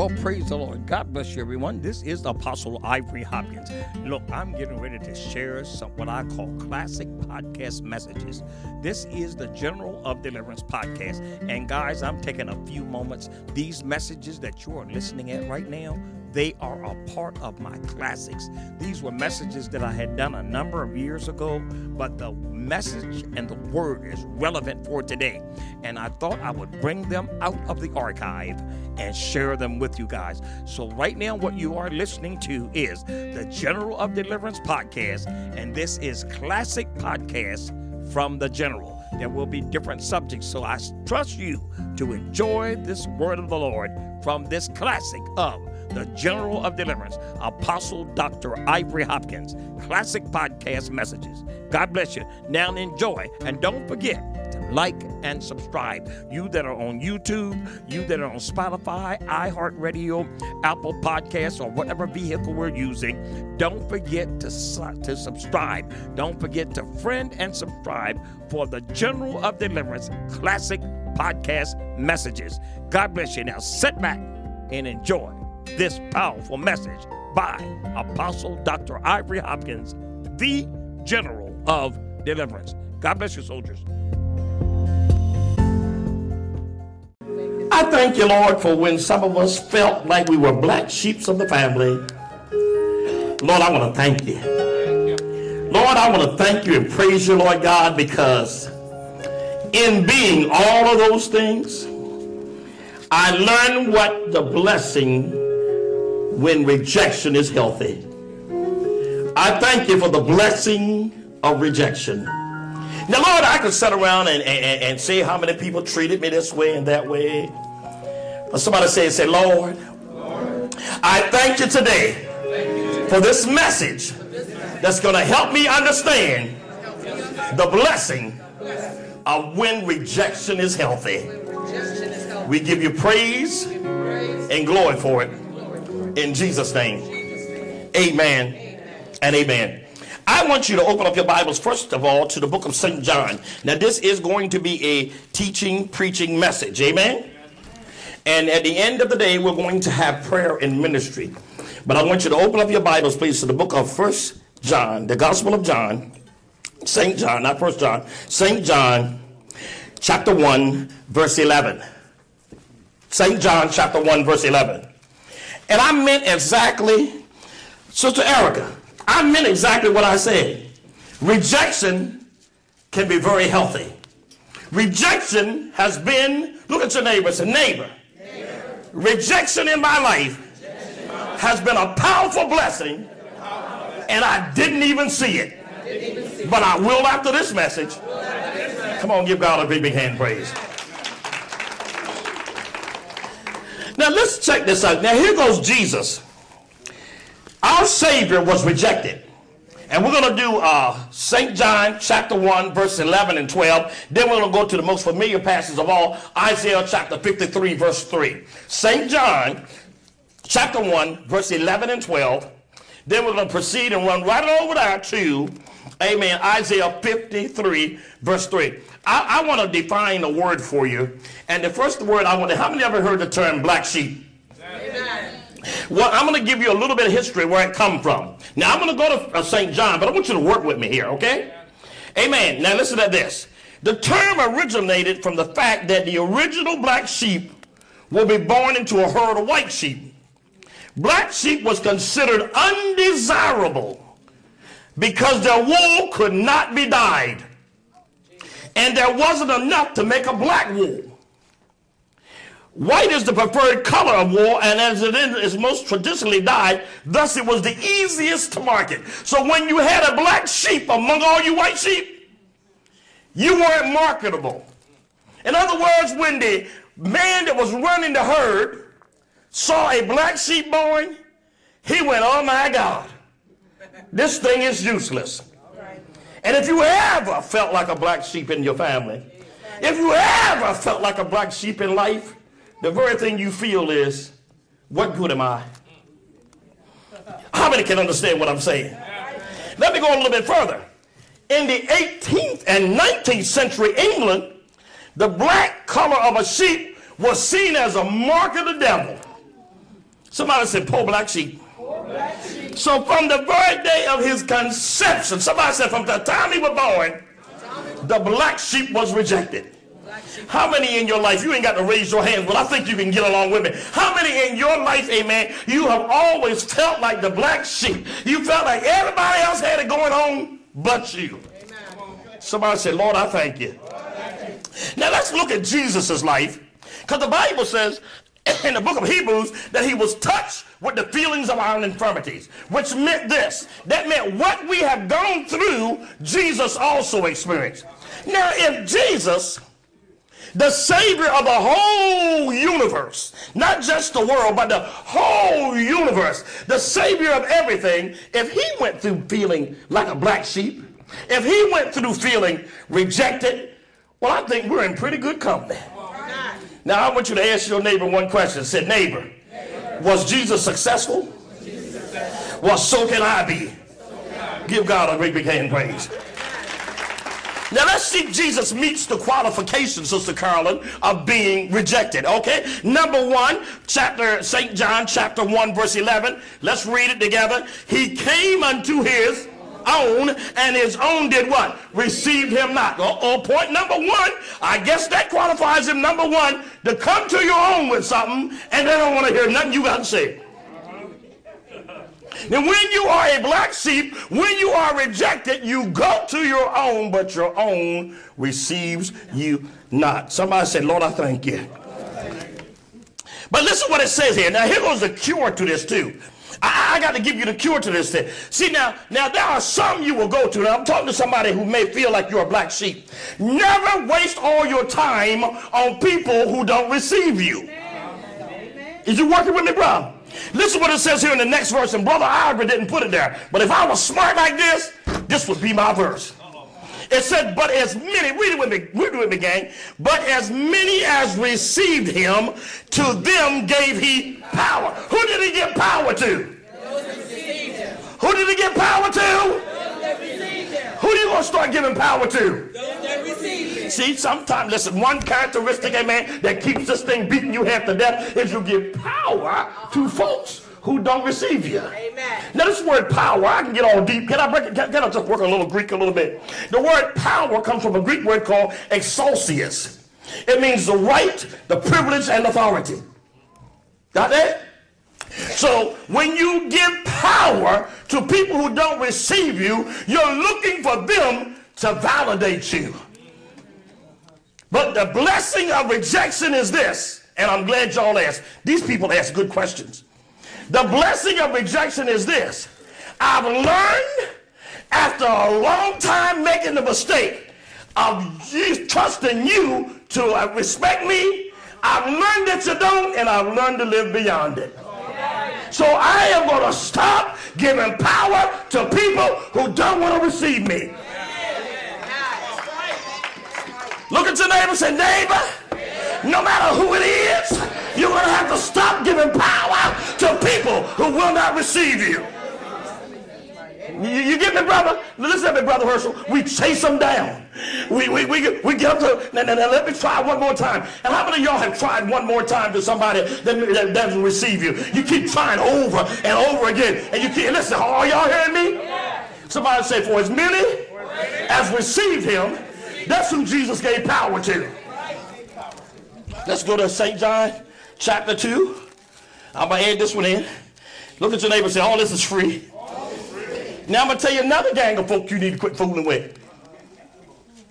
Well, praise the Lord. God bless you, everyone. This is Apostle Ivory Hopkins. Look, I'm getting ready to share some what I call classic podcast messages. This is the General of Deliverance podcast. And guys, I'm taking a few moments. These messages that you are listening at right now, they are a part of my classics. These were messages that I had done a number of years ago, but the message and the word is relevant for today. And I thought I would bring them out of the archive and share them with you guys. So, right now, what you are listening to is the General of Deliverance podcast, and this is classic podcast from the General. There will be different subjects, so I trust you to enjoy this word of the Lord from this classic of the General of Deliverance, Apostle Dr. Ivory Hopkins. Classic podcast messages. God bless you. Now enjoy, and don't forget to like and subscribe. You that are on YouTube, you that are on Spotify, iHeartRadio, Apple Podcasts, or whatever vehicle we're using, don't forget to, to subscribe. Don't forget to friend and subscribe for the General of Deliverance Classic Podcast messages. God bless you. Now sit back and enjoy this powerful message by Apostle Dr. Ivory Hopkins, the General of Deliverance. God bless you, soldiers. I thank you, Lord, for when some of us felt like we were black sheep of the family. Lord, I want to thank you. Lord, I want to thank you and praise you, Lord God, because in being all of those things, I learned what the blessing when rejection is healthy. I thank you for the blessing of rejection. Now, Lord, I could sit around and, and, and say how many people treated me this way and that way. But somebody say, say, Lord, Lord. I thank you today for this message that's going to help me understand the blessing of when rejection is healthy. We give you praise and glory for it. In Jesus' name. Amen and amen. I want you to open up your Bibles, first of all, to the book of St. John. Now, this is going to be a teaching, preaching message. Amen? And at the end of the day, we're going to have prayer and ministry. But I want you to open up your Bibles, please, to the book of First John, the Gospel of John, St. John, not First John, St. John, chapter 1, verse 11. St. John, chapter 1, verse 11. And I meant exactly, Sister Erica, I meant exactly what I said. Rejection can be very healthy. Rejection has been, look at your neighbor, say, neighbor. neighbor. Rejection in my life has been a powerful blessing, and I didn't even see it. But I will after this message. Come on, give God a big, big hand praise. Now let's check this out. Now here goes Jesus. Our Savior was rejected. And we're going to do uh, St. John chapter 1, verse 11 and 12. Then we're going to go to the most familiar passage of all, Isaiah chapter 53, verse 3. St. John chapter 1, verse 11 and 12. Then we're going to proceed and run right over there to, amen, Isaiah 53, verse 3. I, I want to define a word for you. And the first word I want to, how many ever heard the term black sheep? Amen. Well, I'm going to give you a little bit of history where it come from. Now, I'm going to go to uh, St. John, but I want you to work with me here, okay? Amen. Now, listen to this. The term originated from the fact that the original black sheep will be born into a herd of white sheep. Black sheep was considered undesirable because their wool could not be dyed. And there wasn't enough to make a black wool. White is the preferred color of wool, and as it is most traditionally dyed, thus it was the easiest to market. So when you had a black sheep among all you white sheep, you weren't marketable. In other words, when the man that was running the herd saw a black sheep born, he went, Oh my God, this thing is useless. And if you ever felt like a black sheep in your family, if you ever felt like a black sheep in life, the very thing you feel is, what good am I? How many can understand what I'm saying? Let me go a little bit further. In the 18th and 19th century England, the black color of a sheep was seen as a mark of the devil. Somebody said, poor black sheep. So from the very day of his conception, somebody said, from the time he was born, the black sheep was rejected. How many in your life, you ain't got to raise your hand, but I think you can get along with me. How many in your life, amen, you have always felt like the black sheep? You felt like everybody else had it going on but you. Somebody said, Lord, I thank you. Now let's look at Jesus' life. Because the Bible says in the book of Hebrews that he was touched with the feelings of our infirmities, which meant this. That meant what we have gone through, Jesus also experienced. Now, if Jesus, the Savior of the whole universe, not just the world, but the whole universe, the Savior of everything, if he went through feeling like a black sheep, if he went through feeling rejected, well, I think we're in pretty good company. Now, I want you to ask your neighbor one question. Said, neighbor, was Jesus successful? Well, so can I be. Give God a great big hand praise. Now let's see Jesus meets the qualifications, Sister Carolyn, of being rejected. Okay? Number one, chapter St. John, chapter 1, verse 11. Let's read it together. He came unto his own, and his own did what? Received him not. Oh, oh, point number one, I guess that qualifies him, number one, to come to your own with something, and they don't want to hear nothing you got to say. And when you are a black sheep, when you are rejected, you go to your own, but your own receives you not. Somebody said, Lord, I thank you. But listen what it says here. Now, here goes the cure to this, too. I, I, got to give you the cure to this thing. See, now, now there are some you will go to. Now, I'm talking to somebody who may feel like you're a black sheep. Never waste all your time on people who don't receive you. Amen. Is you working with me, bro? Listen what it says here in the next verse, and Brother Ivory didn't put it there. But if I was smart like this, this would be my verse. It said, but as many, read it with me, read it with me, gang. But as many as received him, to them gave he power. Who did he give power to? Who did he give power to? Who are you going to start giving power to? See, sometimes, listen, one characteristic, amen, that keeps this thing beating you half to death is you give power to folks who don't receive you. Amen. Now, this word power, I can get all deep. Can I break it? Can, can I just work a little Greek a little bit? The word power comes from a Greek word called exousias. It means the right, the privilege, and authority. Got that? So when you give power to people who don't receive you, you're looking for them to validate you. But the blessing of rejection is this, and I'm glad y'all asked. These people ask good questions. The blessing of rejection is this. I've learned after a long time making the mistake of trusting you to uh, respect me. I've learned that you don't, and I've learned to live beyond it. So I am going to stop giving power to people who don't want to receive me. Look at your neighbor and say, neighbor, no matter who it is, you're going to have to stop giving power to people who will not receive you. You, you get me, brother? Listen to me, brother Herschel. We chase them down. We, we, we, we get up to, now, now, now, let me try one more time. And how many of y'all have tried one more time to somebody that, that doesn't receive you? You keep trying over and over again. And you keep, listen, are y'all hearing me? Somebody say, for as many as received him, that's who Jesus gave power to. Let's go to St. John chapter 2. I'm going to add this one in. Look at your neighbor and say, all this is free. Now I'm going to tell you another gang of folk you need to quit fooling with.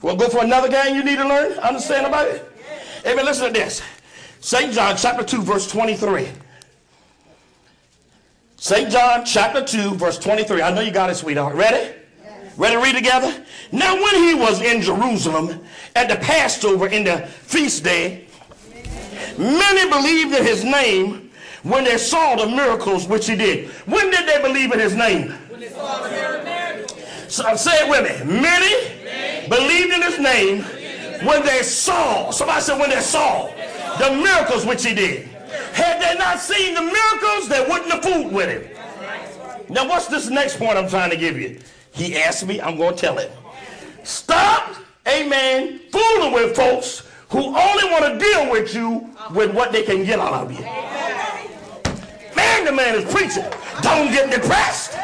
Well, go for another gang you need to learn, understand about it? Amen. Listen to this. St. John chapter 2, verse 23. St. John chapter 2, verse 23. I know you got it, sweetheart. Ready? Ready to read together? Now, when he was in Jerusalem at the Passover in the feast day, many believed in his name when they saw the miracles which he did. When did they believe in his name? When they saw the miracles. So, say it with me. Many, many believed in his name when they saw, somebody said when they saw the miracles which he did. Had they not seen the miracles, they wouldn't have fooled with him. Now, what's this next point I'm trying to give you? He asked me, I'm going to tell him. Stop, amen, fooling with folks who only want to deal with you with what they can get out of you. Man, the man is preaching. Don't get depressed.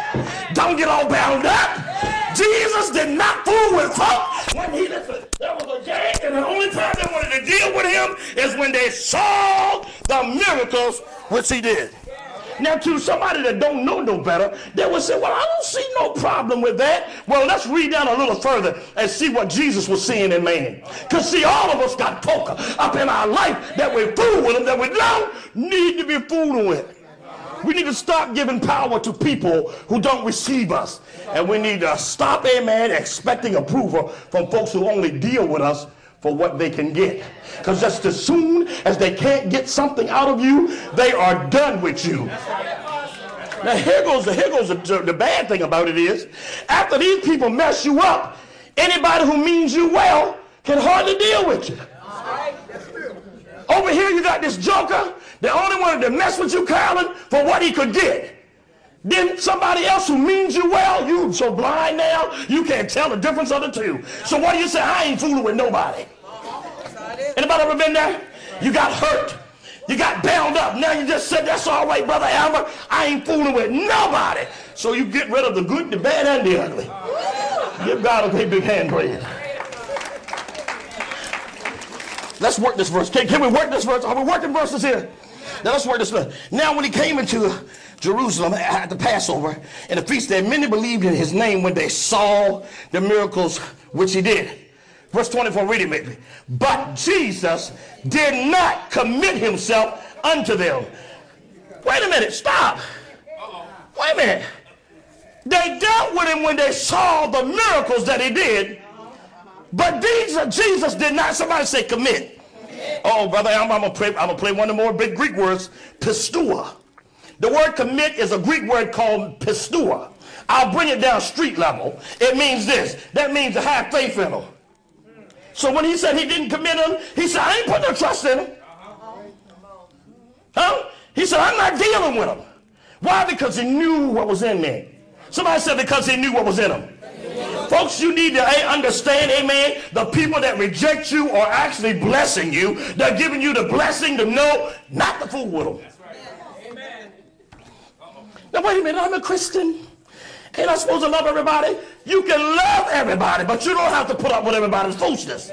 Don't get all bound up. Jesus did not fool with folk when he listened. There was a gang, and the only time they wanted to deal with him is when they saw the miracles which he did. Now, to somebody that don't know no better, they would say, well, I don't see no problem with that. Well, let's read down a little further and see what Jesus was seeing in man. Because, see, all of us got poker up in our life that we fool with that we don't need to be fooling with. We need to stop giving power to people who don't receive us. And we need to stop, amen, expecting approval from folks who only deal with us for what they can get. Because just as soon as they can't get something out of you, they are done with you. Now here goes the here goes the, the bad thing about it is, after these people mess you up, anybody who means you well can hardly deal with you. Over here you got this joker that only wanted to mess with you, Carolyn, for what he could get. Then somebody else who means you well, you so blind now, you can't tell the difference of the two. So what do you say? I ain't fooling with nobody. Anybody ever been there? You got hurt. You got bound up. Now you just said, that's all right, Brother Albert. I ain't fooling with nobody. So you get rid of the good, the bad, and the ugly. Give God a big, big hand praise. Let's work this verse. Can, can we work this verse? Are we working verses here? Now let's work this verse. Now when he came into Jerusalem at the Passover and the feast day, many believed in his name when they saw the miracles which he did. Verse 24, read it maybe. But Jesus did not commit himself unto them. Wait a minute, stop. Wait a minute. They dealt with him when they saw the miracles that he did, but Jesus, Jesus did not, somebody say commit. Oh, brother, I'm, I'm going to play one of the more big Greek words, pistua. The word commit is a Greek word called pistua. I'll bring it down street level. It means this. That means to have faith in him. So when he said he didn't commit him, he said, I ain't putting no trust in him. Huh? He said, I'm not dealing with him. Why? Because he knew what was in me. Somebody said because he knew what was in him. Folks, you need to understand, amen, the people that reject you are actually blessing you. They're giving you the blessing to know not to fool with them. Right. Now, wait a minute, I'm a Christian. Ain't I supposed to love everybody? You can love everybody, but you don't have to put up with everybody's foolishness.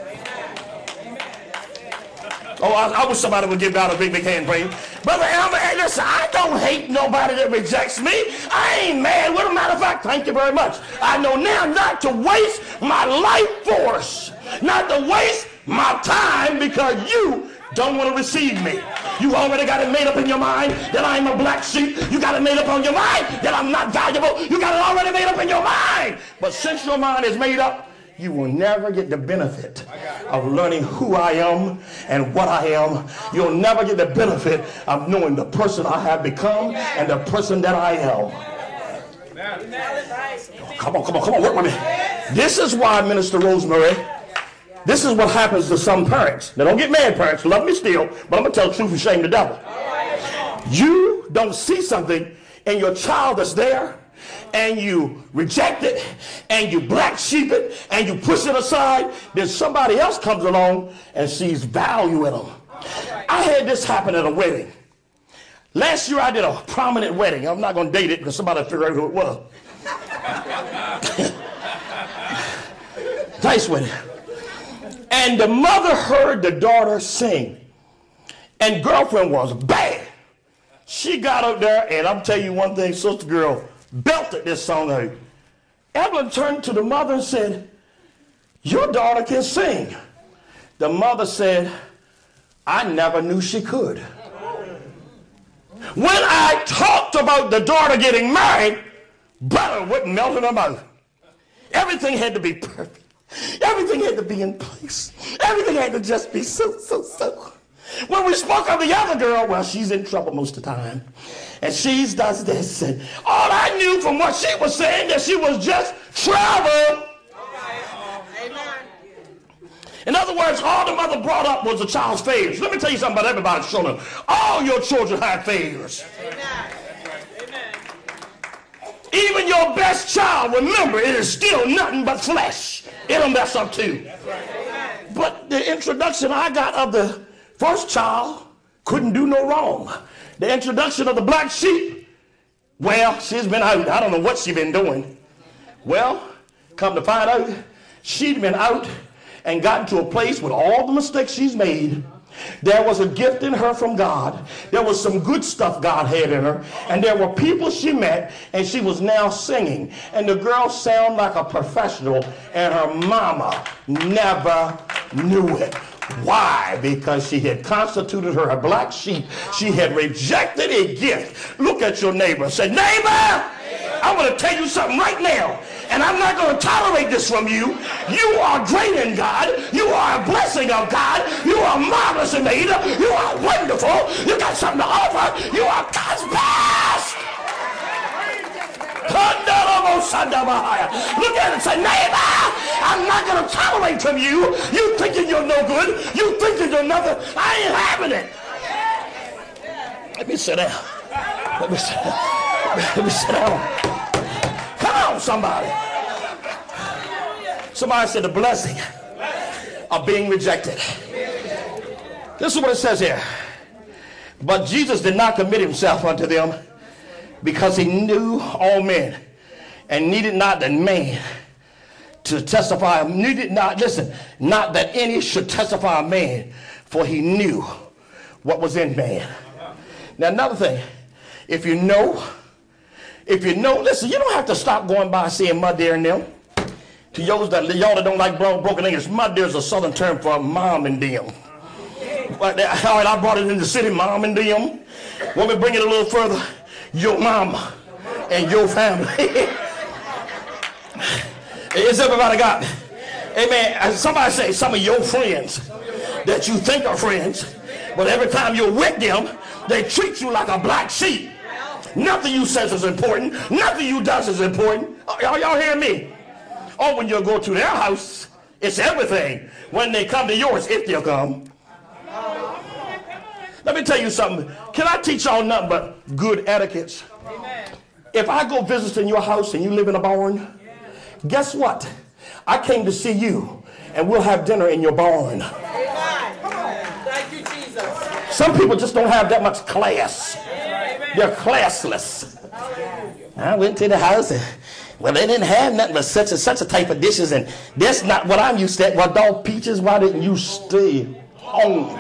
Oh, I, I, wish somebody would give God a big, big hand praise. Brother Elmer, hey, listen, I don't hate nobody that rejects me. I ain't mad with a matter of fact, thank you very much. I know now not to waste my life force, not to waste my time because you don't want to receive me. You already got it made up in your mind that I'm a black sheep. You got it made up on your mind that I'm not valuable. You got it already made up in your mind. But since your mind is made up, you will never get the benefit of learning who I am and what I am. You'll never get the benefit of knowing the person I have become and the person that I am. Come on, come on, come on, work with me. This is why, Minister Rosemary, this is what happens to some parents. Now, don't get mad, parents. Love me still, but I'm going to tell the truth and shame the devil. You don't see something in your child that's there and you reject it and you black sheep it and you push it aside, then somebody else comes along and sees value in them. I had this happen at a wedding. Last year I did a prominent wedding. I'm not going to date it because somebody figure out who it was. nice wedding. And the mother heard the daughter sing. And girlfriend was bad. She got up there, and I'm telling you one thing, sister girl, belted this song out. Evelyn turned to the mother and said, Your daughter can sing. The mother said, I never knew she could. When I talked about the daughter getting married, butter wouldn't melt in her mouth. Everything had to be perfect. Everything had to be in place. Everything had to just be so, so, so. When we spoke of the other girl, well, she's in trouble most of the time and she does this. And all I knew from what she was saying that she was just trouble. In other words, all the mother brought up was a child's failures. Let me tell you something about everybody's children. All your children have failures. Even your best child, remember, it is still nothing but flesh. It'll mess up too. But the introduction I got of the first child couldn't do no wrong. The introduction of the black sheep, well, she's been out. I don't know what she's been doing. Well, come to find out, she'd been out and gotten to a place with all the mistakes she's made. There was a gift in her from God. There was some good stuff God had in her. And there were people she met, and she was now singing. And the girl sounded like a professional, and her mama never knew it. Why? Because she had constituted her a black sheep. She had rejected a gift. Look at your neighbor. Say, neighbor, I want to tell you something right now and I'm not going to tolerate this from you. You are great in God. You are a blessing of God. You are marvelous in made. You are wonderful. You got something to offer. You are God's best. Look at it and say, neighbor, I'm not going to tolerate from you. You thinking you're no good. You thinking you're nothing. I ain't having it. Let me sit down. Let me sit down. Let me sit down. Come on, somebody. Somebody said the blessing of being rejected. This is what it says here. But Jesus did not commit himself unto them because he knew all men and needed not that man to testify, needed not, listen, not that any should testify a man, for he knew what was in man. Now, another thing, if you know if you know, listen, you don't have to stop going by seeing my dear and them. To y'all that, y'all that don't like broken English, my dear is a southern term for mom and them. But, all right, I brought it in the city, mom and them. Want me bring it a little further? Your mama and your family. Is everybody got? Amen. Somebody say some of your friends that you think are friends, but every time you're with them, they treat you like a black sheep. Nothing you says is important. Nothing you does is important. Are y'all hearing me? Or when you go to their house, it's everything. When they come to yours, if they'll come. Let me tell you something. Can I teach y'all nothing but good etiquettes? If I go visit in your house and you live in a barn, guess what? I came to see you and we'll have dinner in your barn. Some people just don't have that much class. They're classless. I went to the house and well, they didn't have nothing but such and such a type of dishes, and that's not what I'm used to. Well, dog peaches, why didn't you stay home?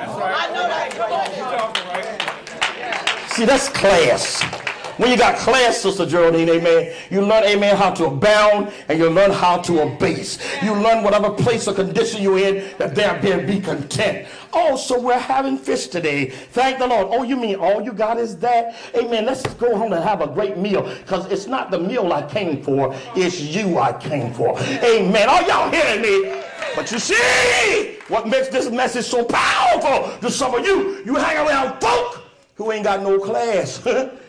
See, that's class. When you got class, Sister Geraldine, amen, you learn, amen, how to abound and you learn how to abase. You learn whatever place or condition you're in, that there be content. Oh, so we're having fish today. Thank the Lord. Oh, you mean all you got is that? Amen. Let's go home and have a great meal because it's not the meal I came for, it's you I came for. Amen. Are y'all hearing me? But you see, what makes this message so powerful to some of you, you hang around folk who ain't got no class.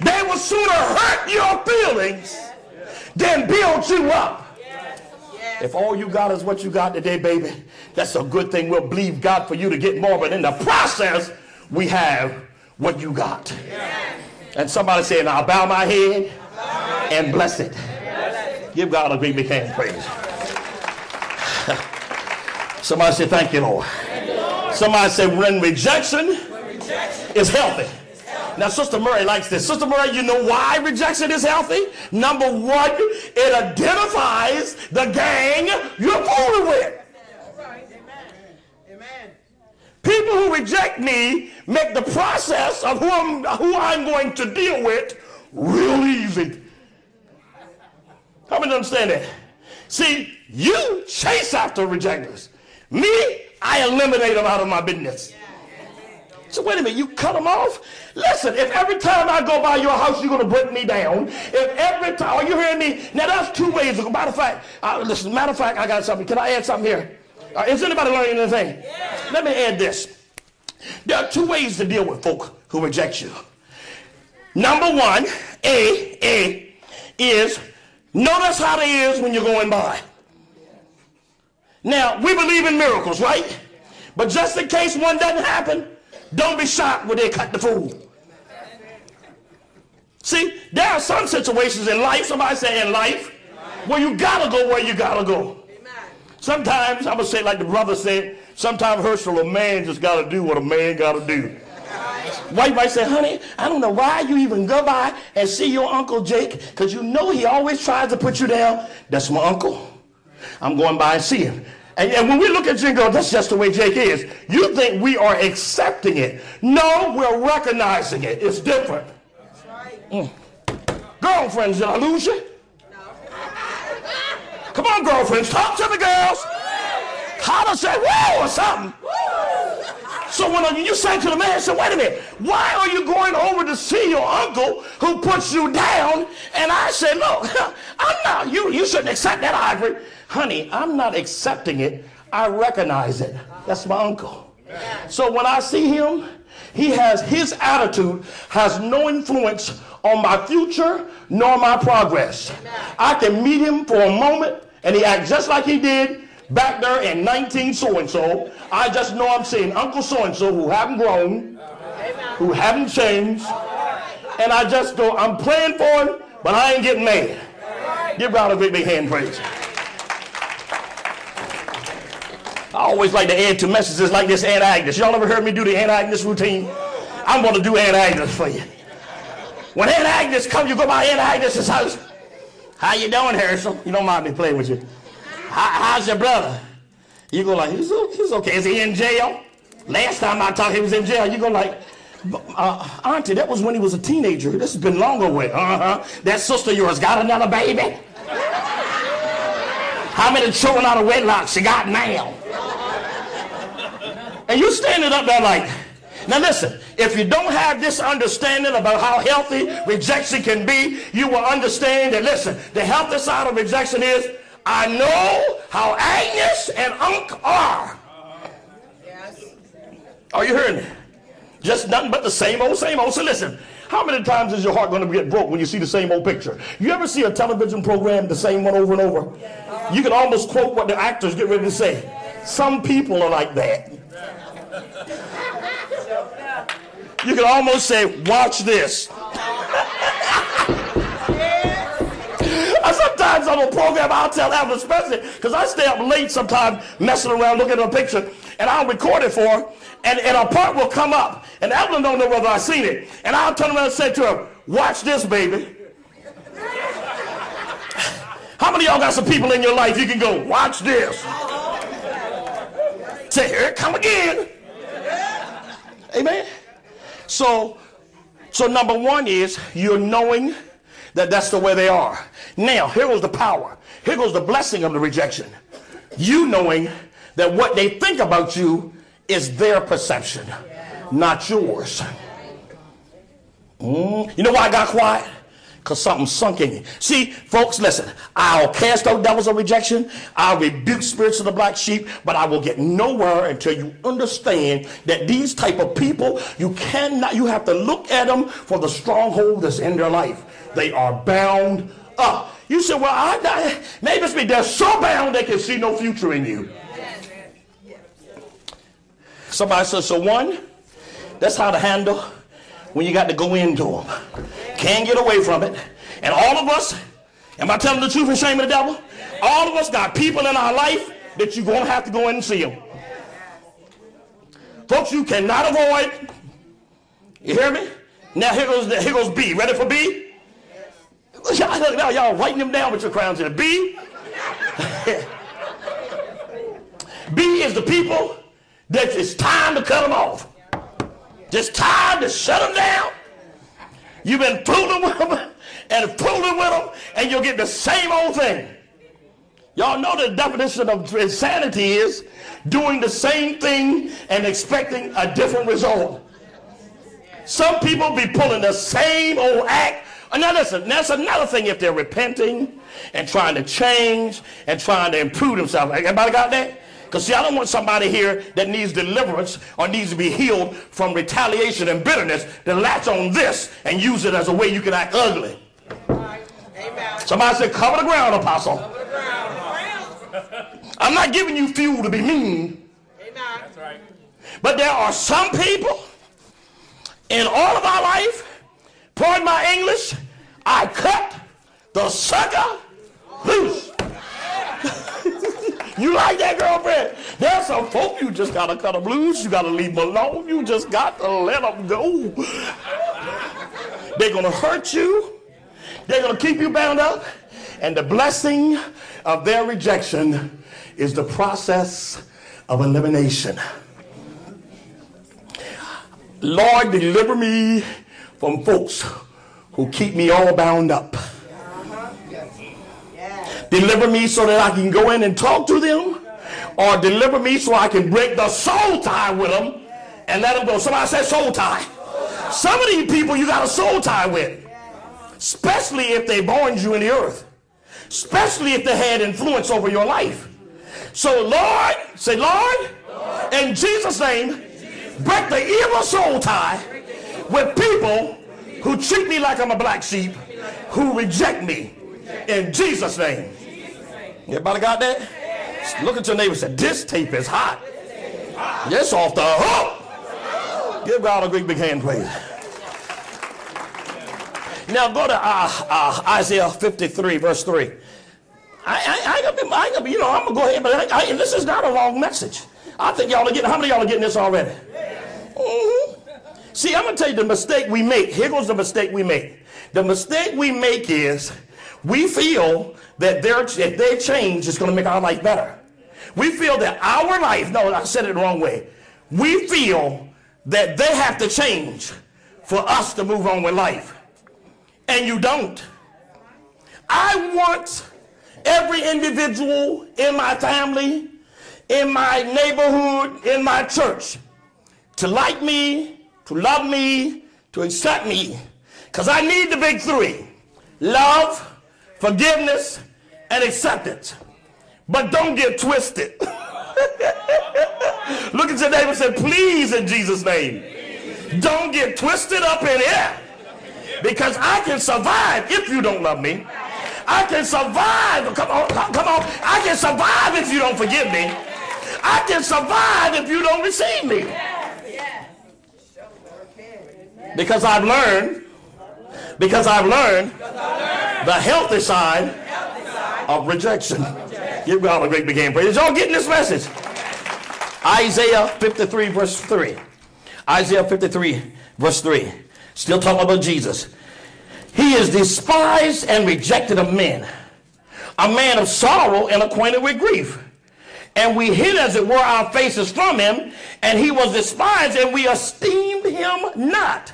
They will sooner hurt your feelings than build you up. If all you got is what you got today, baby, that's a good thing. We'll believe God for you to get more, but in the process, we have what you got. And somebody saying, I'll bow my head and bless it. Give God a great big hand praise. Somebody say, Thank you, Lord. Somebody say, when rejection is healthy. Now, Sister Murray likes this. Sister Murray, you know why rejection is healthy? Number one, it identifies the gang you're fooling with. People who reject me make the process of who I'm, who I'm going to deal with real easy. How many understand that? See, you chase after rejectors. Me, I eliminate them out of my business. So wait a minute, you cut them off? Listen, if every time I go by your house, you're going to break me down, if every time, are you hearing me? Now that's two ways. Matter of fact, uh, listen, matter of fact, I got something. Can I add something here? Uh, is anybody learning anything? Yeah. Let me add this. There are two ways to deal with folk who reject you. Number one, A, A, is notice how they is when you're going by. Now, we believe in miracles, right? But just in case one doesn't happen, don't be shocked when they cut the food. See, there are some situations in life, somebody say in life, where you gotta go where you gotta go. Sometimes, I'm to say like the brother said, sometimes Herschel, a man just got to do what a man got to do. Wife might say, honey, I don't know why you even go by and see your Uncle Jake, because you know he always tries to put you down. That's my uncle. I'm going by and see him. And, and when we look at you and go, that's just the way Jake is, you think we are accepting it. No, we're recognizing it. It's different. That's Mm. Girlfriends, did I lose you? No. Come on, girlfriends, talk to the girls. Holler, say, whoa, or something. So when you say to the man, say, wait a minute, why are you going over to see your uncle who puts you down? And I said, look, I'm not, you, you shouldn't accept that, Ivory. Honey, I'm not accepting it. I recognize it. That's my uncle. So when I see him, he has his attitude has no influence on my future nor my progress. I can meet him for a moment and he acts just like he did back there in 19 so and so. I just know I'm seeing Uncle so and so who haven't grown, who haven't changed, and I just go, I'm praying for him, but I ain't getting mad. Give God a big, big hand praise. I always like to add to messages like this Aunt Agnes. Y'all ever heard me do the Aunt Agnes routine? I'm going to do Aunt Agnes for you. When Aunt Agnes comes, you go by Aunt Agnes's house. How you doing, Harrison? You don't mind me playing with you. How, how's your brother? You go like, he's, he's okay. Is he in jail? Last time I talked, he was in jail. You go like, uh, Auntie, that was when he was a teenager. This has been longer with. Uh-huh. That sister yours got another baby? How many children out of wedlock she got now? And you standing up there like, now listen, if you don't have this understanding about how healthy rejection can be, you will understand that, listen, the healthy side of rejection is, I know how Agnes and Unc are. Yes. Are you hearing me? Just nothing but the same old, same old. So listen, how many times is your heart going to get broke when you see the same old picture? You ever see a television program, the same one over and over? You can almost quote what the actors get ready to say. Some people are like that. You can almost say, watch this. sometimes on a program, I'll tell Evan, especially because I stay up late sometimes messing around looking at a picture, and I'll record it for her, and, and a part will come up, and Evelyn don't know whether I've seen it, and I'll turn around and say to her, watch this, baby. How many y'all got some people in your life you can go, watch this? Say, here it come again. Amen. So, so number one is you're knowing that that's the way they are. Now, here goes the power. Here goes the blessing of the rejection. You knowing that what they think about you is their perception, not yours. Mm. You know why I got quiet? Because something sunk in you. See, folks, listen. I'll cast out devils of rejection. I'll rebuke spirits of the black sheep, but I will get nowhere until you understand that these type of people, you cannot, you have to look at them for the stronghold that's in their life. They are bound up. You say, well, I, I it's me. They're so bound they can see no future in you. Somebody says, so one, that's how to handle when you got to go into them. Can't get away from it. And all of us, am I telling the truth and shame of the devil? All of us got people in our life that you're going to have to go in and see them. Folks, you cannot avoid. You hear me? Now here goes, here goes B. Ready for B? Y'all, now y'all writing them down with your crowns here. B. B is the people that it's time to cut them off. Just time to shut them down. You've been fooling with them and fooling with them, and you'll get the same old thing. Y'all know the definition of insanity is doing the same thing and expecting a different result. Some people be pulling the same old act. Uh, now listen, that's another thing if they're repenting and trying to change and trying to improve themselves. Everybody got that? Because, see, I don't want somebody here that needs deliverance or needs to be healed from retaliation and bitterness to latch on this and use it as a way you can act ugly. Amen. Somebody said, cover the ground, apostle. The ground. I'm not giving you fuel to be mean. Amen. Right. But there are some people in all of our life, pardon my English, I cut the sucker loose. You like that girlfriend? There's some folk you just gotta cut them loose. You gotta leave them alone. You just got to let them go. They're gonna hurt you. They're gonna keep you bound up. And the blessing of their rejection is the process of elimination. Lord, deliver me from folks who keep me all bound up. Deliver me so that I can go in and talk to them, or deliver me so I can break the soul tie with them and let them go. Somebody said soul tie. Some of these people you got a soul tie with, especially if they born you in the earth, especially if they had influence over your life. So, Lord, say, Lord, Lord. in Jesus' name, break the evil soul tie with people who treat me like I'm a black sheep, who reject me in Jesus' name. Everybody got that? Look at your neighbor and say, This tape is hot. It's off the hook. Give God a great big hand, please. Now go to uh, uh, Isaiah 53, verse 3. I, I, I, ain't gonna I ain't gonna you know, I'm gonna go ahead, but I, this is not a long message. I think y'all are getting, how many y'all are getting this already? Mm-hmm. See, I'm gonna tell you the mistake we make. Here goes the mistake we make. The mistake we make is we feel that their, if they change, it's gonna make our life better. We feel that our life, no, I said it the wrong way. We feel that they have to change for us to move on with life. And you don't. I want every individual in my family, in my neighborhood, in my church to like me, to love me, to accept me. Because I need the big three love, forgiveness, and acceptance. But don't get twisted. Look at your neighbor and say, please, in Jesus' name. Don't get twisted up in here. Because I can survive if you don't love me. I can survive. Come on, come on. I can survive if you don't forgive me. I can survive if you don't receive me. Because I've learned, because I've learned the healthy side of rejection. Give God a great big hand praise. Y'all getting this message? Isaiah 53, verse 3. Isaiah 53, verse 3. Still talking about Jesus. He is despised and rejected of men, a man of sorrow and acquainted with grief. And we hid, as it were, our faces from him, and he was despised, and we esteemed him not.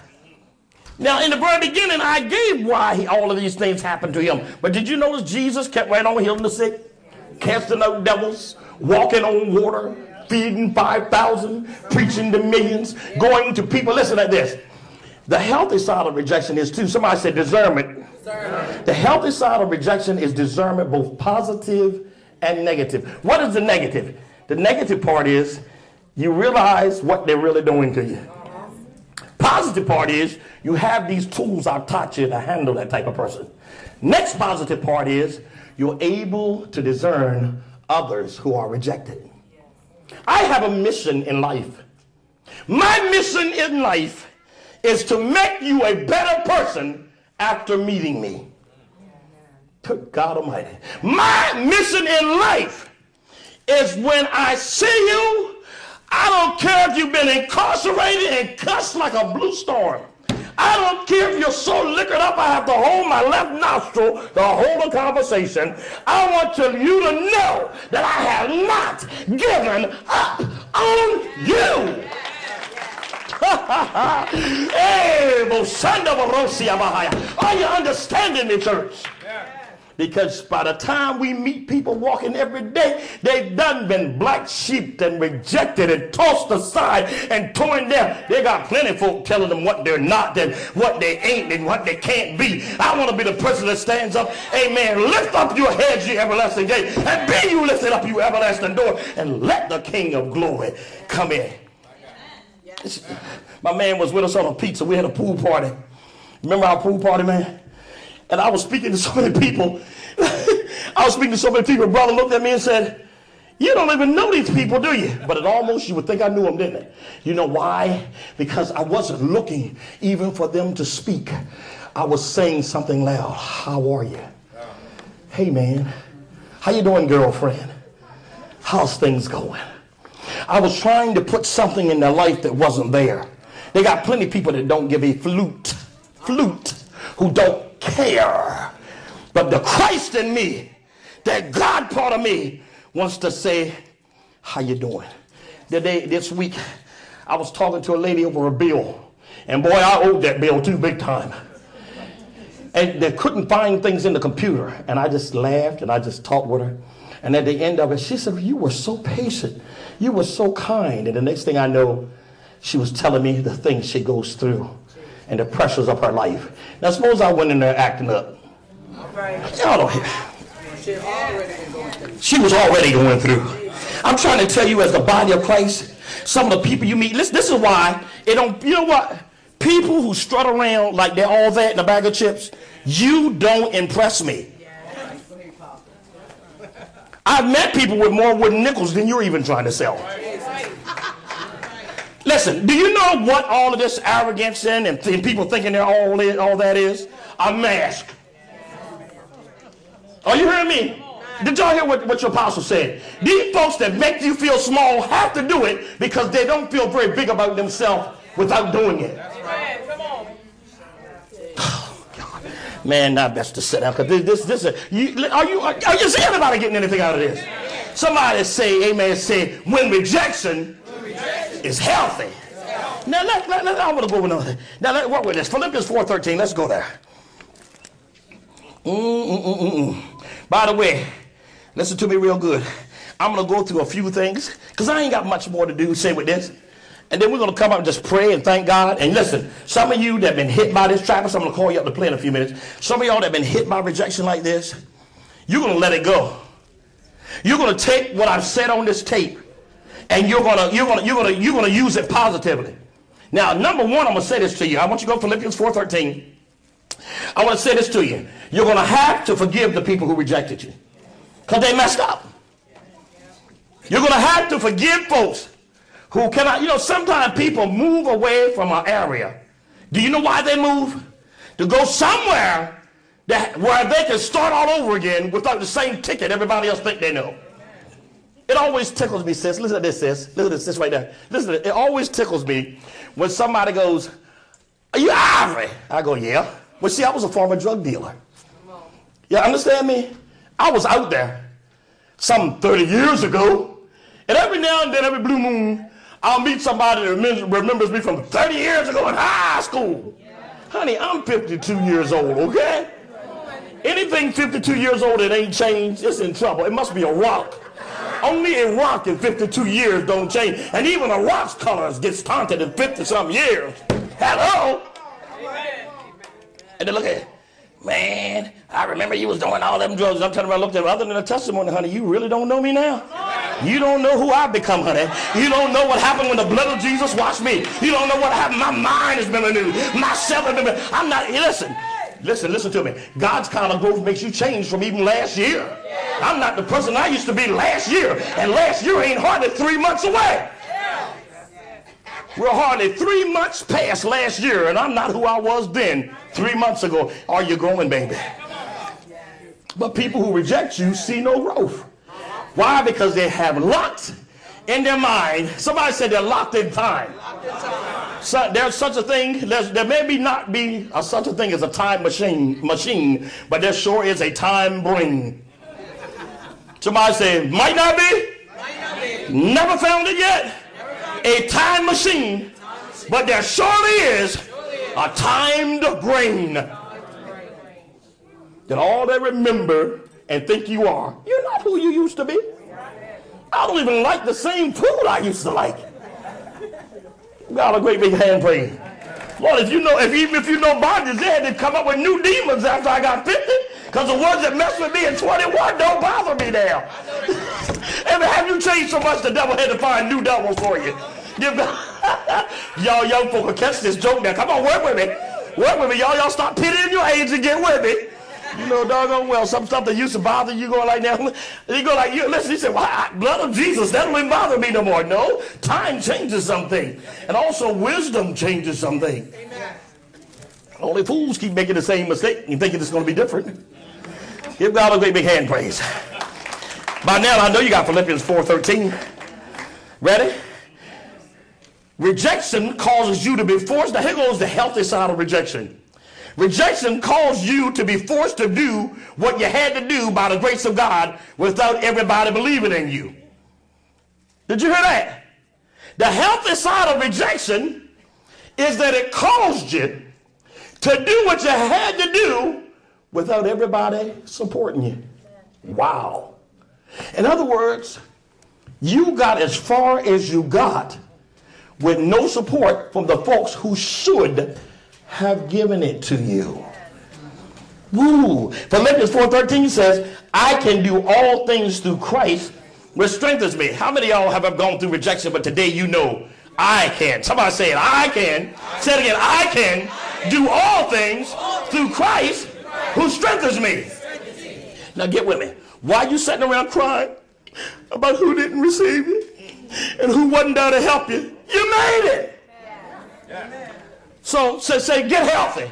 Now, in the very beginning, I gave why he, all of these things happened to him. But did you notice Jesus kept right on healing the sick, casting out devils, walking on water, feeding 5,000, preaching to millions, going to people. Listen to this. The healthy side of rejection is too. Somebody said discernment. discernment. The healthy side of rejection is discernment, both positive and negative. What is the negative? The negative part is you realize what they're really doing to you. Positive part is you have these tools I've taught you to handle that type of person. Next positive part is you're able to discern others who are rejected. I have a mission in life. My mission in life is to make you a better person after meeting me. Good God Almighty. My mission in life is when I see you, I don't care if you've been incarcerated and cussed like a blue storm. I don't care if you're so liquored up I have to hold my left nostril to hold a conversation. I want to, you to know that I have not given up on you. hey, Are you understanding me, church? Because by the time we meet people walking every day, they've done been black sheep and rejected and tossed aside and torn down. They got plenty of folk telling them what they're not and what they ain't and what they can't be. I want to be the person that stands up, amen, lift up your heads, you everlasting gate, and be you lifted up, you everlasting door, and let the King of glory come in. My man was with us on a pizza. We had a pool party. Remember our pool party, man? And I was speaking to so many people. I was speaking to so many people. Brother looked at me and said, You don't even know these people, do you? But it almost you would think I knew them, didn't it? You know why? Because I wasn't looking even for them to speak. I was saying something loud. How are you? Hey man. How you doing, girlfriend? How's things going? I was trying to put something in their life that wasn't there. They got plenty of people that don't give a flute, flute, who don't care. But the Christ in me, that God part of me, wants to say, how you doing? The day, this week, I was talking to a lady over a bill. And boy, I owed that bill too big time. And they couldn't find things in the computer. And I just laughed and I just talked with her. And at the end of it, she said, You were so patient. You were so kind. And the next thing I know, she was telling me the things she goes through and the pressures of her life. Now, suppose I went in there acting up. Y'all don't hear. She was already going through. I'm trying to tell you, as the body of Christ, some of the people you meet, listen, this is why it don't, you know what? People who strut around like they're all that in a bag of chips, you don't impress me. I've met people with more wooden nickels than you're even trying to sell. Listen, do you know what all of this arrogance in and, th- people thinking they're all, all that is? A mask. Are you hearing me? Did y'all hear what, what your apostle said? These folks that make you feel small have to do it because they don't feel very big about themselves without doing it. Oh, God. Man, now best to sit down because this, this, this, you, are you, are you seeing anybody getting anything out of this? Somebody say, amen, say, when rejection is healthy. Now, let, let, let, I want to go with another. Now, let, work with this. Philippians 4.13, let's go there. Mm-mm-mm-mm. By the way, listen to me real good. I'm going to go through a few things because I ain't got much more to do, say with this. And then we're going to come up and just pray and thank God. And listen, some of you that have been hit by this trap, I'm going to call you up to play in a few minutes. Some of y'all that have been hit by rejection like this, you're going to let it go. You're going to take what I've said on this tape and you're to you're to you're to you're to use it positively. Now, number 1, I'm to say this to you. I want you to go Philippians 4:13. I want to say this to you. You're to have to forgive the people who rejected you because they messed up. You're to have to forgive folks who cannot, you know, sometimes people move away from an area. Do you know why they move? To go somewhere that where they can start all over again without the same ticket everybody else think they know. It always tickles me, sis. Listen to this, sis. Listen to this, sis right there. Listen, it. it always tickles me when somebody goes, "Are you Ivory?" I go, "Yeah." Well, see, I was a former drug dealer. You understand me? I was out there some 30 years ago, and every now and then, every blue moon, I'll meet somebody that remembers me from 30 years ago in high school. Honey, I'm 52 years old, okay? Anything 52 years old that ain't changed, it's in trouble. It must be a rock. Only a rock in 52 years don't change. And even a rock's colors get stunted in 50 some years. Hello? And then look at it. Man, I remember you was doing all them drugs. I'm telling you, I looked at other than a testimony, honey, you really don't know me now. You don't know who I've become, honey. You don't know what happened when the blood of Jesus washed me. You don't know what happened. My mind has been renewed. Myself has been. renewed. I'm not. Listen, listen, listen to me. God's kind of growth makes you change from even last year. I'm not the person I used to be last year, and last year ain't hardly three months away. We're hardly three months past last year, and I'm not who I was then, three months ago. Are you growing, baby? But people who reject you see no growth. Why? Because they have locked in their mind. Somebody said they're locked in time. So there's such a thing. there may be not be a, such a thing as a time machine, machine, but there sure is a time brain. Somebody say, might not be. Might not be. Never found it yet a time machine, but there surely is a timed brain that all they remember and think you are. You're not who you used to be. I don't even like the same food I used to like. God, a great big hand praise. Lord, if you know, if even if you know bondage, they had to come up with new demons after I got 50. Because the ones that messed with me in 21 don't bother me now. and have you changed so much the devil had to find new devils for you? y'all young folk will catch this joke now. Come on, work with me. Work with me. Y'all, y'all stop pitying your age and get with me. You know, doggone well, some stuff that used to bother you going like that. You go like, you listen, he said, well, I, blood of Jesus, that wouldn't even bother me no more. No, time changes something. And also wisdom changes something. Amen. Only fools keep making the same mistake and thinking it's going to be different. Give God a great big hand praise. By now, I know you got Philippians 4.13. Ready? Rejection causes you to be forced. Now, here goes the healthy side of rejection. Rejection caused you to be forced to do what you had to do by the grace of God without everybody believing in you. Did you hear that? The healthy side of rejection is that it caused you to do what you had to do without everybody supporting you. Wow. In other words, you got as far as you got with no support from the folks who should have given it to you. Woo. Philippians 4.13 says, I can do all things through Christ which strengthens me. How many of y'all have gone through rejection, but today you know I can. Somebody say it, I can. Say it again, I can do all things through Christ who strengthens me. Now get with me. Why you sitting around crying about who didn't receive you and who wasn't there to help you? You made it. So, so say, get healthy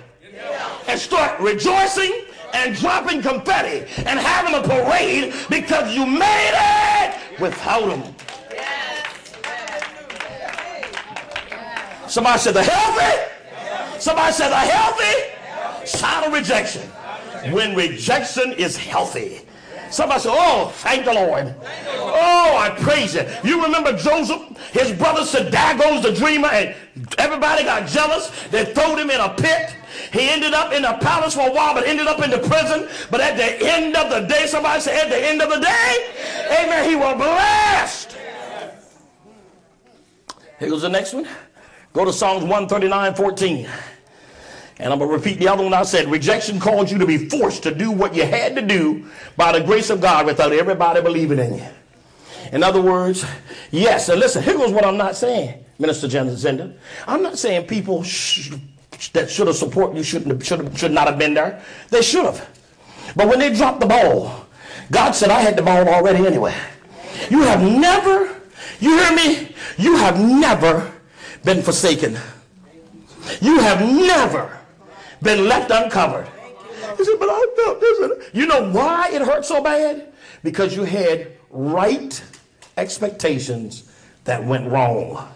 and start rejoicing and dropping confetti and having a parade because you made it without them. Somebody said the healthy. Somebody said the healthy side of rejection. When rejection is healthy. Somebody said, Oh, thank the Lord. Oh, I praise you. You remember Joseph? His brother said, There the dreamer, and everybody got jealous. They threw him in a pit. He ended up in the palace for a while, but ended up in the prison. But at the end of the day, somebody said, At the end of the day, amen, he was blessed. Here goes the next one. Go to Psalms 139 14. And I'm going to repeat the other one I said. Rejection caused you to be forced to do what you had to do by the grace of God without everybody believing in you. In other words, yes. And listen, here goes what I'm not saying, Minister Zenda. I'm not saying people sh- that should have supported you shouldn't should, should not have been there. They should have. But when they dropped the ball, God said, I had the ball already anyway. You have never, you hear me? You have never been forsaken. You have never been left uncovered. He said, but I felt this. You know why it hurt so bad? Because you had right expectations that went wrong.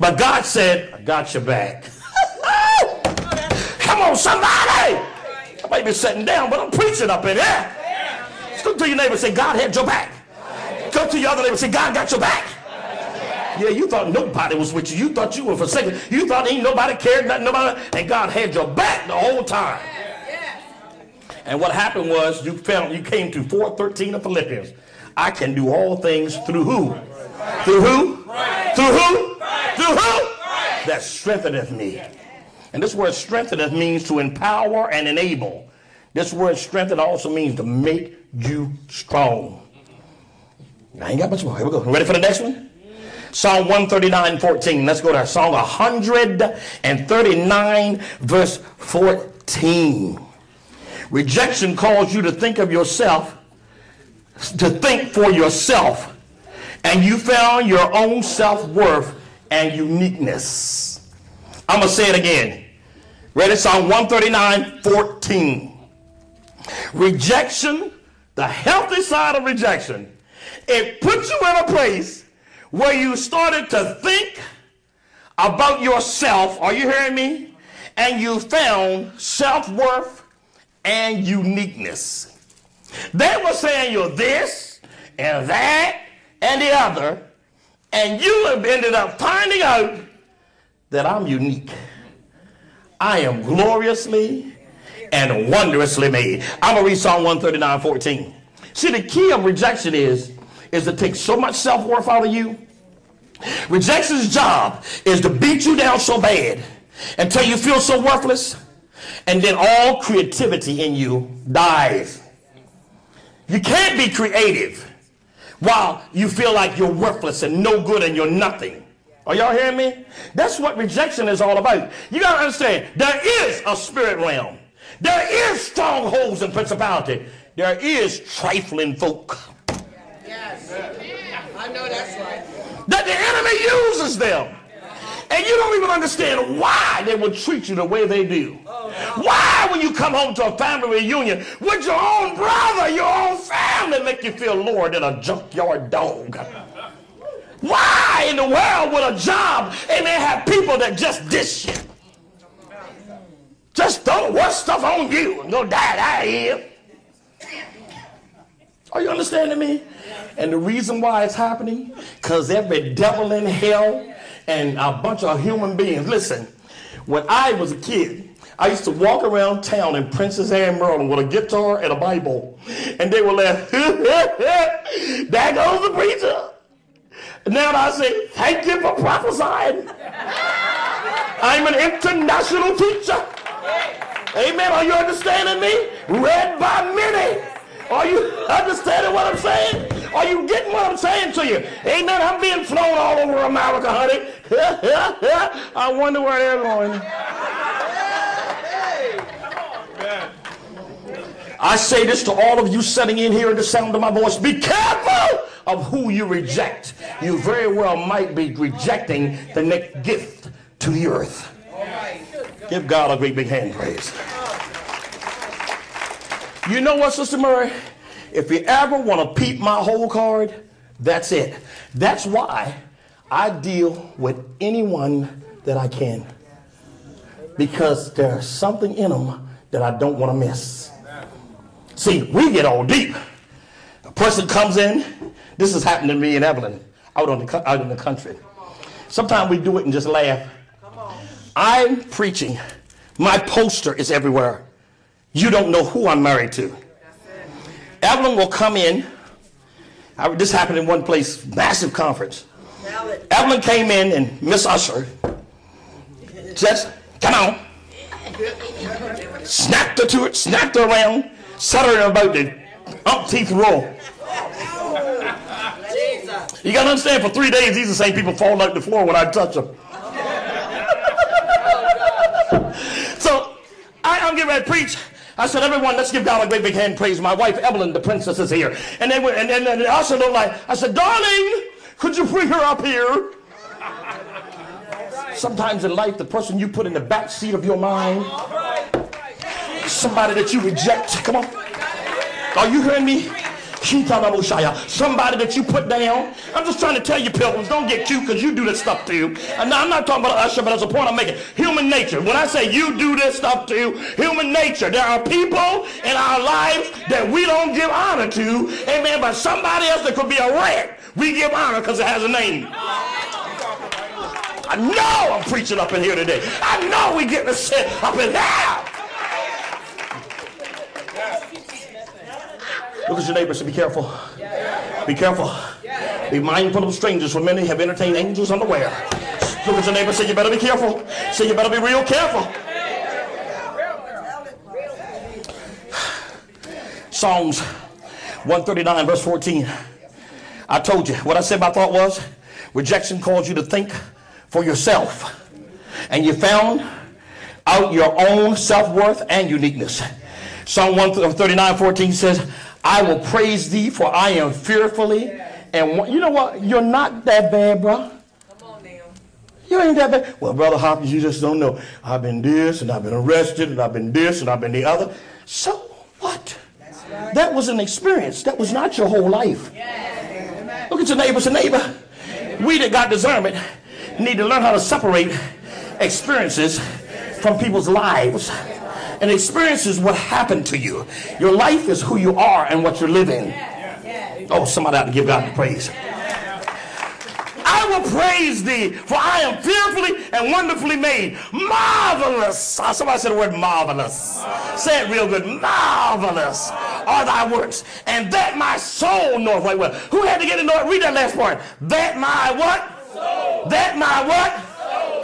But God said, I got your back. Come on, somebody. I might be sitting down, but I'm preaching up in here. Go to your neighbor and say, God had your back. Go to your other neighbor and say, God got your back. Yeah, you thought nobody was with you. You thought you were forsaken. You thought ain't nobody cared, nothing, nobody, and God had your back the whole time. And what happened was you found you came to 413 of Philippians. I can do all things through who? Through who? Through who? Through who? That strengtheneth me. And this word strengtheneth means to empower and enable. This word strengthen also means to make you strong. I ain't got much more. Here we go. Ready for the next one? Psalm 139, 14. Let's go to Psalm 139, verse 14. Rejection calls you to think of yourself, to think for yourself, and you found your own self worth and uniqueness. I'm going to say it again. Ready? Psalm 139, 14. Rejection, the healthy side of rejection, it puts you in a place where you started to think about yourself. Are you hearing me? And you found self worth and uniqueness. They were saying you're this and that and the other, and you have ended up finding out that I'm unique. I am gloriously and wondrously made. I'm going to read Psalm 139 14. See, the key of rejection is is to take so much self-worth out of you. Rejection's job is to beat you down so bad until you feel so worthless, and then all creativity in you dies. You can't be creative while you feel like you're worthless and no good and you're nothing. Are y'all hearing me? That's what rejection is all about. You got to understand, there is a spirit realm. There is strongholds and principality. There is trifling folk. Yes. I know that's right. That the enemy uses them. And you don't even understand why they would treat you the way they do. Why Why, when you come home to a family reunion with your own brother, your own family, make you feel lower than a junkyard dog? Why in the world would a job and they have people that just dish you? Just throw the worst stuff on you and go die out here. Are you understanding me? And the reason why it's happening, because every devil in hell and a bunch of human beings. Listen, when I was a kid, I used to walk around town in Princess Anne, Maryland with a guitar and a Bible. And they would laugh, there goes the preacher. Now I say, thank you for prophesying. I'm an international teacher. Amen. Are you understanding me? Read by many. Are you understanding what I'm saying? Are you getting what I'm saying to you? Amen. I'm being flown all over America, honey. I wonder where they're going. I say this to all of you sitting in here in the sound of my voice. Be careful of who you reject. You very well might be rejecting the next gift to the earth. Give God a great big hand praise. You know what, Sister Murray? If you ever want to peep my whole card, that's it. That's why I deal with anyone that I can. Because there's something in them that I don't want to miss. See, we get all deep. A person comes in. This has happened to me and Evelyn out, on the, out in the country. Sometimes we do it and just laugh. I'm preaching. My poster is everywhere. You don't know who I'm married to. Evelyn will come in. I, this happened in one place, massive conference. Evelyn came in and Miss Usher just, come on. Snapped her to it, snapped her around, set her in about the umpteenth row. You got to understand, for three days, these are the same people fall like the floor when I touch them. so I, I'm getting ready to preach. I said, everyone, let's give God a great big hand praise. My wife, Evelyn, the princess, is here. And they went, and, and, and I said, like, I said, darling, could you bring her up here? Sometimes in life, the person you put in the back seat of your mind, somebody that you reject. Come on. Are you hearing me? Somebody that you put down. I'm just trying to tell you, pilgrims, don't get cute because you do this stuff too. And I'm not talking about Usher, but that's a point I'm making. Human nature. When I say you do this stuff too, human nature. There are people in our lives that we don't give honor to. Amen. But somebody else that could be a rat, we give honor because it has a name. I know I'm preaching up in here today. I know we getting a set up in here. Look at your neighbors and be careful. Be careful. Be mindful of strangers, for many have entertained angels unaware. Look at your neighbor say, You better be careful. Say, You better be real careful. Psalms 139, verse 14. I told you what I said my thought was rejection calls you to think for yourself. And you found out your own self worth and uniqueness. Psalm 139, 14 says, I will praise thee, for I am fearfully. And you know what? You're not that bad, bro. Come on now. You ain't that bad. Well, Brother Hopkins, you just don't know. I've been this, and I've been arrested, and I've been this, and I've been the other. So what? Right. That was an experience. That was not your whole life. Yeah. Look at your neighbor. Say, neighbor, we that got discernment need to learn how to separate experiences from people's lives. And experience is what happened to you. Your life is who you are and what you're living. Oh, somebody ought to give God the praise. I will praise thee, for I am fearfully and wonderfully made. Marvelous. Ah, somebody said the word marvelous. Say it real good. Marvelous are thy works. And that my soul knoweth right well. Who had to get to know it? Read that last part. That my what? Soul. That my what?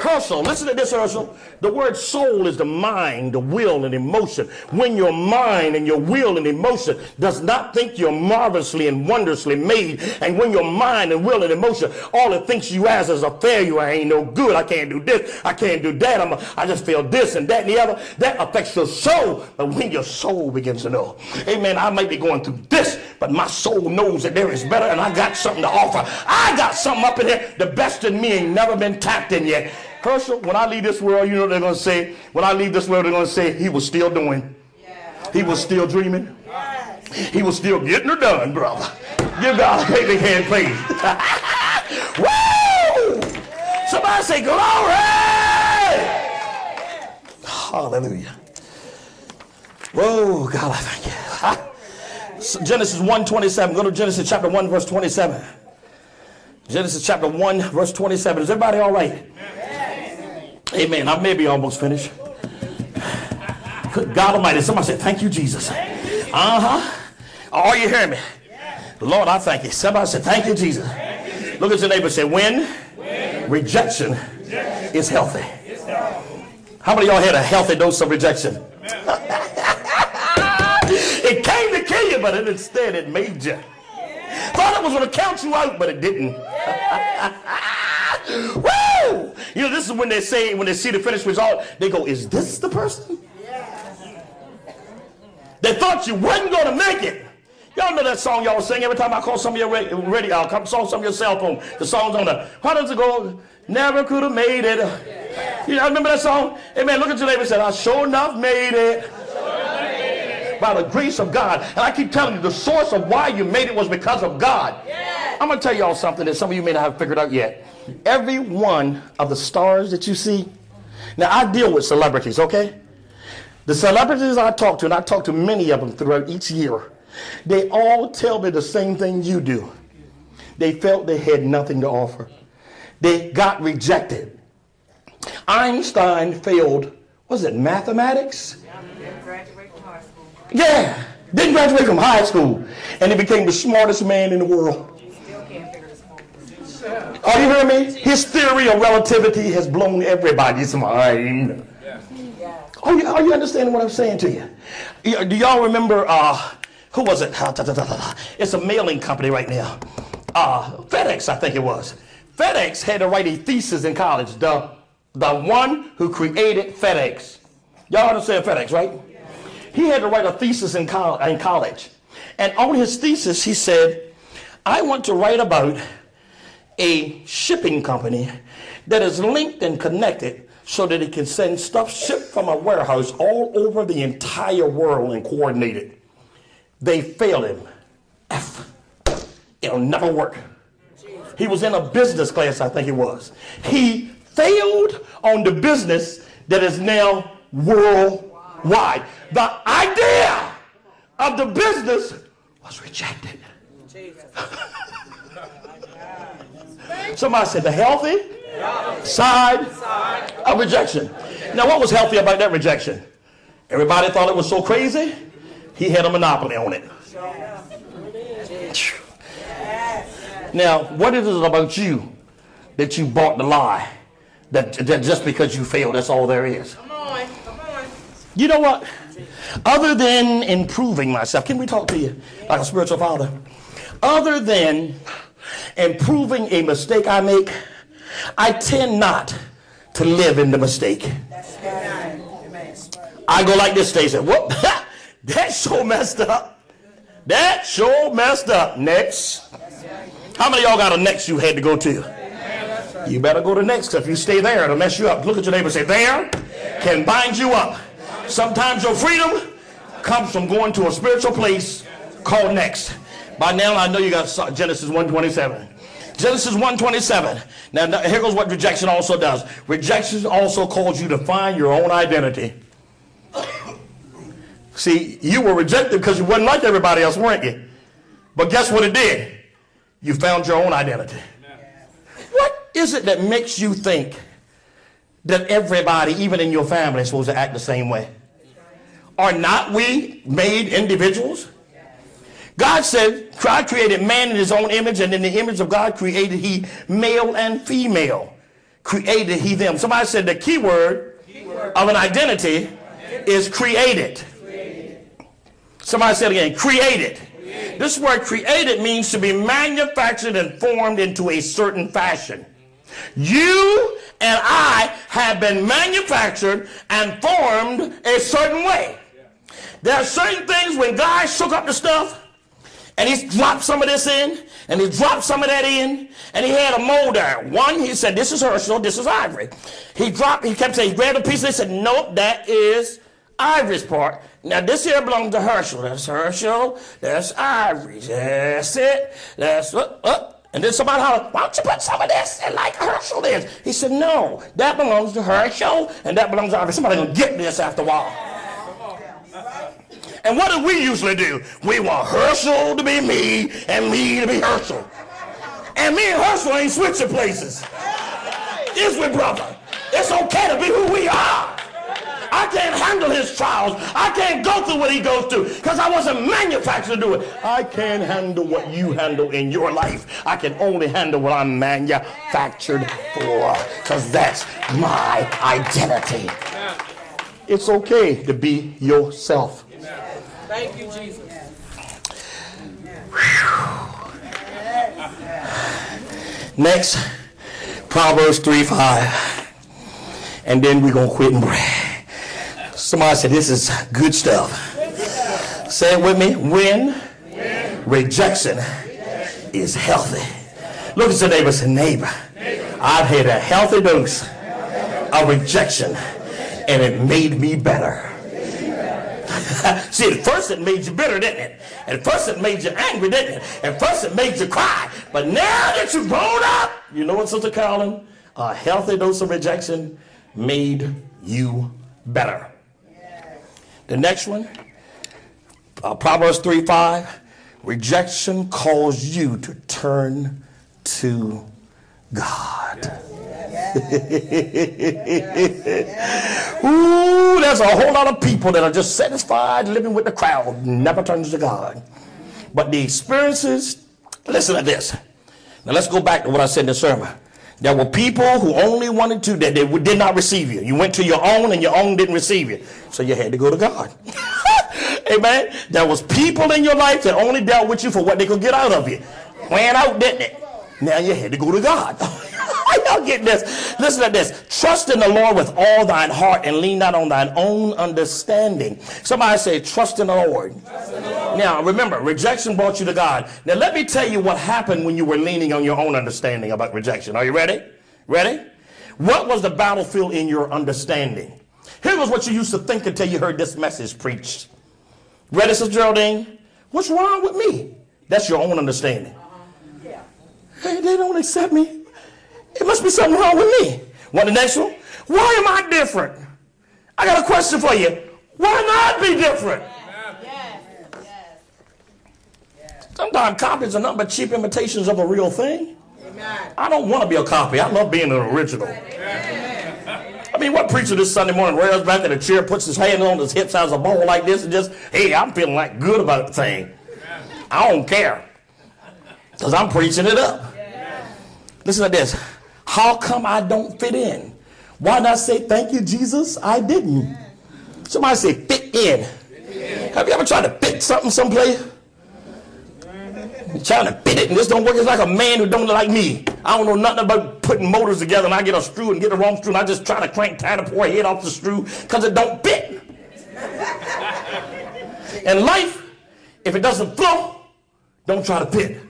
Herschel. Listen to this, Herschel. The word soul is the mind, the will, and emotion. When your mind and your will and emotion does not think you're marvelously and wondrously made, and when your mind and will and emotion, all it thinks you as is a failure, I ain't no good, I can't do this, I can't do that, I'm a, I just feel this and that and the other, that affects your soul. But when your soul begins to know, amen, I might be going through this, but my soul knows that there is better and I got something to offer. I got something up in here. The best in me ain't never been tapped in yet. Herschel, when I leave this world, you know they're going to say? When I leave this world, they're going to say he was still doing. He was still dreaming. He was still getting her done, brother. Give God a big hand, please. Woo! Somebody say glory! Hallelujah. Whoa, God, I thank you. Genesis 1 27. Go to Genesis chapter 1, verse 27. Genesis chapter 1, verse 27. Is everybody all right? Amen. I may be almost finished. God Almighty. Somebody say, Thank you, Jesus. Uh huh. Are you hearing me? Lord, I thank you. Somebody say, Thank you, Jesus. Look at your neighbor and say, When, rejection, is healthy. How many of y'all had a healthy dose of rejection? it came to kill you, but instead it made you. Thought it was going to count you out, but it didn't. You know, this is when they say, when they see the finished result, they go, Is this the person? They thought you wasn't going to make it. Y'all know that song y'all sing every time I call some of your radio, I'll call some of your cell phone. The song's on the, how does it go? Never could have made it. You know, remember that song? Hey man, look at your neighbor and say, I sure enough made it. By the grace of God. And I keep telling you, the source of why you made it was because of God. I'm going to tell y'all something that some of you may not have figured out yet. Every one of the stars that you see, now I deal with celebrities, okay? The celebrities I talk to, and I talk to many of them throughout each year, they all tell me the same thing you do. They felt they had nothing to offer. They got rejected. Einstein failed, was it mathematics? Yeah, didn't graduate from high school. And he became the smartest man in the world. Are you hearing me? His theory of relativity has blown everybody's mind. Are you, are you understanding what I'm saying to you? Do y'all remember, uh, who was it? It's a mailing company right now. Uh, FedEx, I think it was. FedEx had to write a thesis in college. The, the one who created FedEx. Y'all understand FedEx, right? He had to write a thesis in, col- in college. And on his thesis, he said, I want to write about a shipping company that is linked and connected so that it can send stuff shipped from a warehouse all over the entire world and coordinate it. They failed him. F. It'll never work. He was in a business class, I think it was. He failed on the business that is now worldwide. The idea of the business was rejected. Somebody said the healthy side of rejection. Now, what was healthy about that rejection? Everybody thought it was so crazy, he had a monopoly on it. Now, what is it about you that you bought the lie? That, that just because you failed, that's all there is. Come on, come on. You know what? Other than improving myself, can we talk to you like a spiritual father? Other than improving a mistake I make, I tend not to live in the mistake. I go like this, Stacy. Whoop, that show messed up. That show messed up. Next. How many y'all got a next you had to go to? You better go to next because if you stay there, it'll mess you up. Look at your neighbor say, there can bind you up. Sometimes your freedom comes from going to a spiritual place called next. By now, I know you got Genesis 127. Genesis 127. Now, here goes what rejection also does. Rejection also calls you to find your own identity. See, you were rejected because you wasn't like everybody else, weren't you? But guess what it did? You found your own identity. What is it that makes you think that everybody, even in your family, is supposed to act the same way? Are not we made individuals? God said, God created man in his own image, and in the image of God created he male and female. Created he them. Somebody said the key word, of an identity is created. Somebody said again, created. created. This word created means to be manufactured and formed into a certain fashion. You and I have been manufactured and formed a certain way. There are certain things when God shook up the stuff, and he dropped some of this in, and he dropped some of that in, and he had a mold there. One, he said, this is Herschel, this is Ivory. He dropped, he kept saying, he grabbed a piece, and he said, nope, that is Ivory's part. Now this here belongs to Herschel. That's Herschel, that's Ivory. That's it. That's, uh, uh. And then somebody hollered, why don't you put some of this in like Herschel is? He said, no, that belongs to Herschel, and that belongs to Ivory. Somebody gonna get this after a while. And what do we usually do? We want Herschel to be me and me to be Herschel. And me and Herschel ain't switching places. Is we, brother? It's okay to be who we are. I can't handle his trials. I can't go through what he goes through because I wasn't manufactured to do it. I can't handle what you handle in your life. I can only handle what I'm manufactured for because that's my identity. It's okay to be yourself. Thank you, Jesus. Next, Proverbs 3 5. And then we're going to quit and pray. Somebody said, This is good stuff. Say it with me. When rejection is healthy. Look at your neighbor say, Neighbor, I've had a healthy dose of rejection and it made me better. See, at first it made you bitter, didn't it? At first it made you angry, didn't it? At first it made you cry. But now that you've grown up, you know what, Sister Carolyn? A healthy dose of rejection made you better. The next one, uh, Proverbs 3 5. Rejection calls you to turn to God. Ooh, there's a whole lot of people that are just satisfied living with the crowd, never turns to God. But the experiences, listen to this. Now let's go back to what I said in the sermon. There were people who only wanted to, that they did not receive you. You went to your own and your own didn't receive you. So you had to go to God. Amen. There was people in your life that only dealt with you for what they could get out of you. Ran out, didn't it? Now you had to go to God. Y'all get this. Listen to this. Trust in the Lord with all thine heart and lean not on thine own understanding. Somebody say, trust in the Lord. In the Lord. Now, remember, rejection brought you to God. Now, let me tell you what happened when you were leaning on your own understanding about rejection. Are you ready? Ready? What was the battlefield in your understanding? Here was what you used to think until you heard this message preached. Ready, Sister Geraldine? What's wrong with me? That's your own understanding. Uh-huh. Yeah. Hey, they don't accept me. It must be something wrong with me. Want the next one? Why am I different? I got a question for you. Why not be different? Sometimes copies are nothing but cheap imitations of a real thing. I don't want to be a copy. I love being an original. I mean, what preacher this Sunday morning rails back in a chair, puts his hand on his hips, has a bowl like this, and just, hey, I'm feeling like good about the thing. I don't care. Because I'm preaching it up. Listen to this. How come I don't fit in? Why not say, thank you, Jesus? I didn't. Somebody say, fit in. Have you ever tried to fit something someplace? Trying to fit it and this don't work. It's like a man who don't like me. I don't know nothing about putting motors together and I get a screw and get the wrong screw and I just try to crank, tie the poor head off the screw because it don't fit. and life, if it doesn't flow, don't try to fit.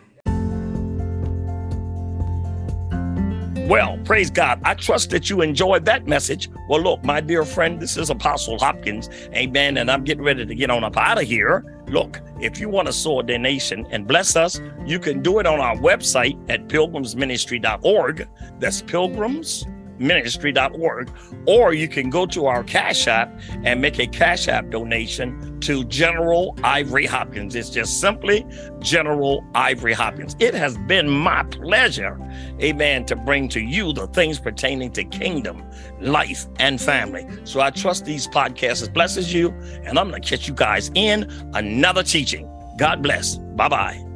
Well, praise God. I trust that you enjoyed that message. Well, look, my dear friend, this is Apostle Hopkins. Amen. And I'm getting ready to get on up out of here. Look, if you want to sow a donation and bless us, you can do it on our website at pilgrimsministry.org. That's pilgrims ministry.org, or you can go to our Cash App and make a Cash App donation to General Ivory Hopkins. It's just simply General Ivory Hopkins. It has been my pleasure, amen, to bring to you the things pertaining to kingdom, life, and family. So I trust these podcasts blesses you, and I'm going to catch you guys in another teaching. God bless. Bye bye.